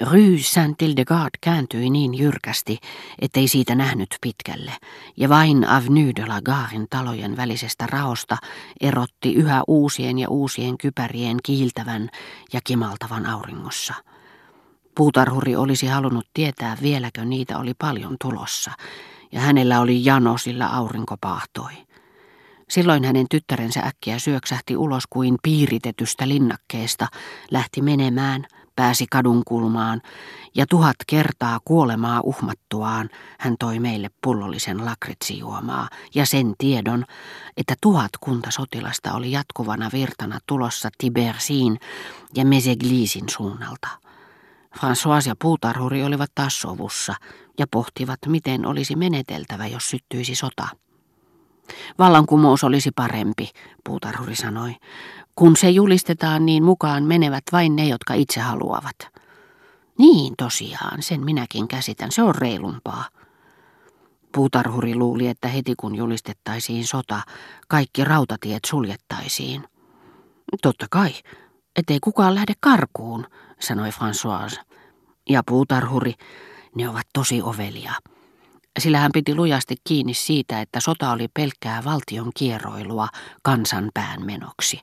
Rue Saint-Hildegard kääntyi niin jyrkästi, ettei siitä nähnyt pitkälle, ja vain Avenue de la Garin talojen välisestä raosta erotti yhä uusien ja uusien kypärien kiiltävän ja kimaltavan auringossa. Puutarhuri olisi halunnut tietää, vieläkö niitä oli paljon tulossa, ja hänellä oli jano, sillä aurinko pahtoi. Silloin hänen tyttärensä äkkiä syöksähti ulos kuin piiritetystä linnakkeesta, lähti menemään – pääsi kadun kulmaan, ja tuhat kertaa kuolemaa uhmattuaan hän toi meille pullollisen lakritsijuomaa ja sen tiedon, että tuhat kunta sotilasta oli jatkuvana virtana tulossa Tibersiin ja Meseglisin suunnalta. François ja puutarhuri olivat taas sovussa ja pohtivat, miten olisi meneteltävä, jos syttyisi sota. Vallankumous olisi parempi, puutarhuri sanoi. Kun se julistetaan, niin mukaan menevät vain ne, jotka itse haluavat. Niin tosiaan, sen minäkin käsitän, se on reilumpaa. Puutarhuri luuli, että heti kun julistettaisiin sota, kaikki rautatiet suljettaisiin. Totta kai, ettei kukaan lähde karkuun, sanoi François. Ja puutarhuri, ne ovat tosi ovelia sillä hän piti lujasti kiinni siitä, että sota oli pelkkää valtion kierroilua kansan menoksi,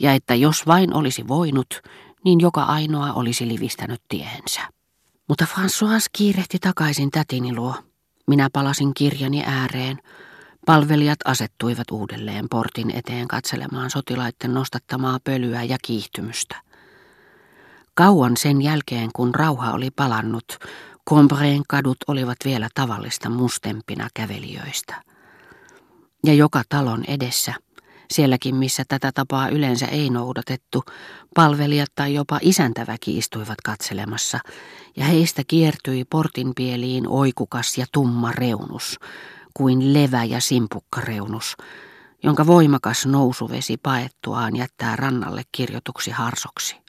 ja että jos vain olisi voinut, niin joka ainoa olisi livistänyt tiehensä. Mutta François kiirehti takaisin tätini luo. Minä palasin kirjani ääreen. Palvelijat asettuivat uudelleen portin eteen katselemaan sotilaiden nostattamaa pölyä ja kiihtymystä. Kauan sen jälkeen, kun rauha oli palannut, Combreen kadut olivat vielä tavallista mustempina kävelijöistä. Ja joka talon edessä, sielläkin missä tätä tapaa yleensä ei noudatettu, palvelijat tai jopa isäntäväki istuivat katselemassa, ja heistä kiertyi portinpieliin oikukas ja tumma reunus, kuin levä ja simpukkareunus, jonka voimakas nousuvesi paettuaan jättää rannalle kirjoituksi harsoksi.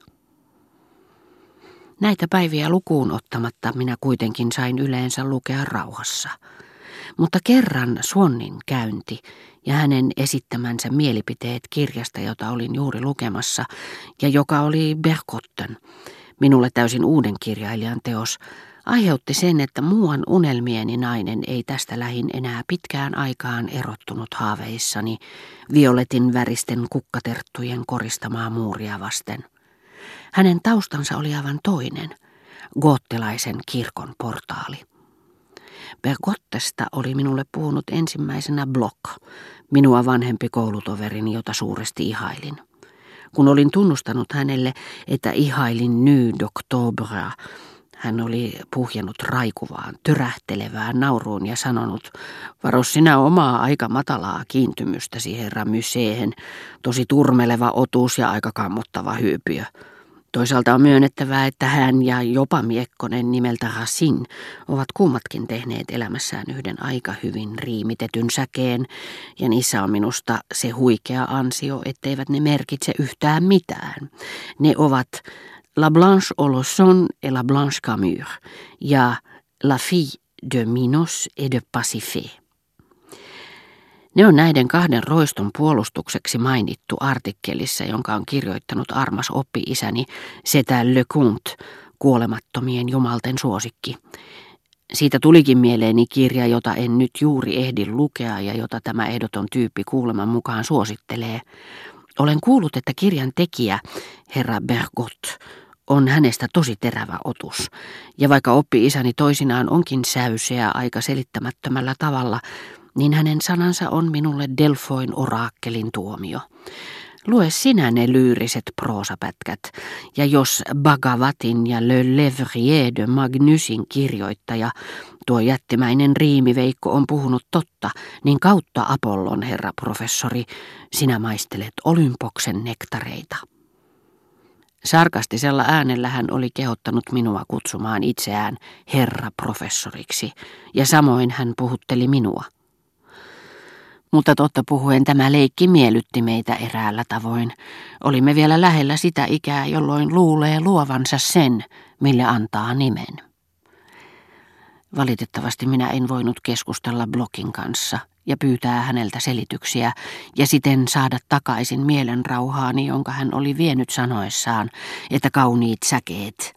Näitä päiviä lukuun ottamatta minä kuitenkin sain yleensä lukea rauhassa. Mutta kerran Suonnin käynti ja hänen esittämänsä mielipiteet kirjasta, jota olin juuri lukemassa, ja joka oli Berkotten, minulle täysin uuden kirjailijan teos, aiheutti sen, että muuan unelmieni nainen ei tästä lähin enää pitkään aikaan erottunut haaveissani violetin väristen kukkaterttujen koristamaa muuria vasten. Hänen taustansa oli aivan toinen, goottilaisen kirkon portaali. Bergottesta oli minulle puhunut ensimmäisenä Block, minua vanhempi koulutoverini, jota suuresti ihailin. Kun olin tunnustanut hänelle, että ihailin Ny Doctobrea, hän oli puhjennut raikuvaan, tyrähtelevään nauruun ja sanonut, varo sinä omaa aika matalaa kiintymystäsi herra Myseehen, tosi turmeleva otus ja aika kammottava hyypiö. Toisaalta on myönnettävää, että hän ja jopa Miekkonen nimeltä Rasin ovat kummatkin tehneet elämässään yhden aika hyvin riimitetyn säkeen, ja niissä on minusta se huikea ansio, etteivät ne merkitse yhtään mitään. Ne ovat La Blanche Olosson et La Blanche Camure ja La Fille de Minos et de Pacifé. Ne on näiden kahden roiston puolustukseksi mainittu artikkelissa, jonka on kirjoittanut armas oppi-isäni Setä Comte, kuolemattomien jumalten suosikki. Siitä tulikin mieleeni kirja, jota en nyt juuri ehdi lukea ja jota tämä ehdoton tyyppi kuuleman mukaan suosittelee. Olen kuullut, että kirjan tekijä, herra Bergot, on hänestä tosi terävä otus, ja vaikka oppi-isäni toisinaan onkin säyseä aika selittämättömällä tavalla, niin hänen sanansa on minulle Delfoin oraakkelin tuomio. Lue sinä ne lyyriset proosapätkät, ja jos Bhagavatin ja Le Levrier de Magnusin kirjoittaja, tuo jättimäinen riimiveikko on puhunut totta, niin kautta Apollon, herra professori, sinä maistelet Olympoksen nektareita. Sarkastisella äänellä hän oli kehottanut minua kutsumaan itseään herra professoriksi, ja samoin hän puhutteli minua. Mutta totta puhuen tämä leikki miellytti meitä eräällä tavoin. Olimme vielä lähellä sitä ikää, jolloin luulee luovansa sen, mille antaa nimen. Valitettavasti minä en voinut keskustella Blokin kanssa ja pyytää häneltä selityksiä ja siten saada takaisin mielen rauhaani, jonka hän oli vienyt sanoessaan, että kauniit säkeet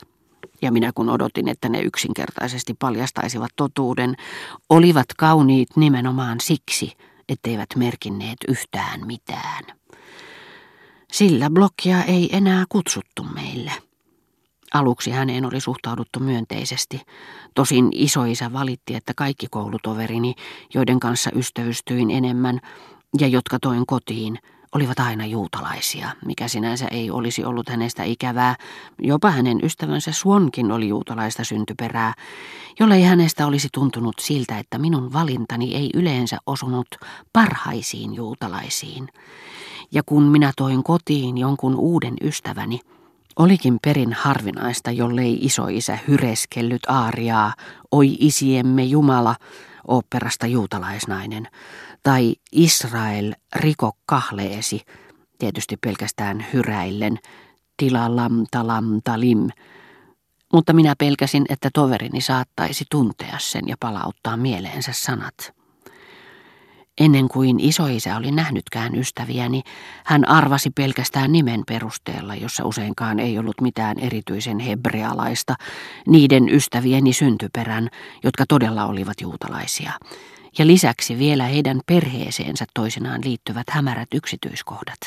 ja minä kun odotin, että ne yksinkertaisesti paljastaisivat totuuden, olivat kauniit nimenomaan siksi, etteivät merkinneet yhtään mitään. Sillä blokkia ei enää kutsuttu meille. Aluksi häneen oli suhtauduttu myönteisesti. Tosin isoisä valitti, että kaikki koulutoverini, joiden kanssa ystävystyin enemmän ja jotka toin kotiin, olivat aina juutalaisia, mikä sinänsä ei olisi ollut hänestä ikävää. Jopa hänen ystävänsä Suonkin oli juutalaista syntyperää, jollei hänestä olisi tuntunut siltä, että minun valintani ei yleensä osunut parhaisiin juutalaisiin. Ja kun minä toin kotiin jonkun uuden ystäväni, Olikin perin harvinaista, jollei isoisä hyreskellyt aariaa, oi isiemme Jumala, oopperasta juutalaisnainen, tai Israel riko kahleesi, tietysti pelkästään hyräillen, tilalam talam talim, mutta minä pelkäsin, että toverini saattaisi tuntea sen ja palauttaa mieleensä sanat. Ennen kuin isoisä oli nähnytkään ystäviäni, hän arvasi pelkästään nimen perusteella, jossa useinkaan ei ollut mitään erityisen hebrealaista, niiden ystävieni syntyperän, jotka todella olivat juutalaisia. Ja lisäksi vielä heidän perheeseensä toisinaan liittyvät hämärät yksityiskohdat.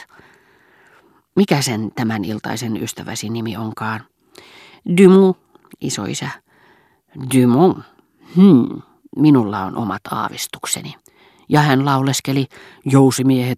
Mikä sen tämän iltaisen ystäväsi nimi onkaan? Dymu, isoisä. Dumont. Hmm, minulla on omat aavistukseni ja hän lauleskeli, jousimiehet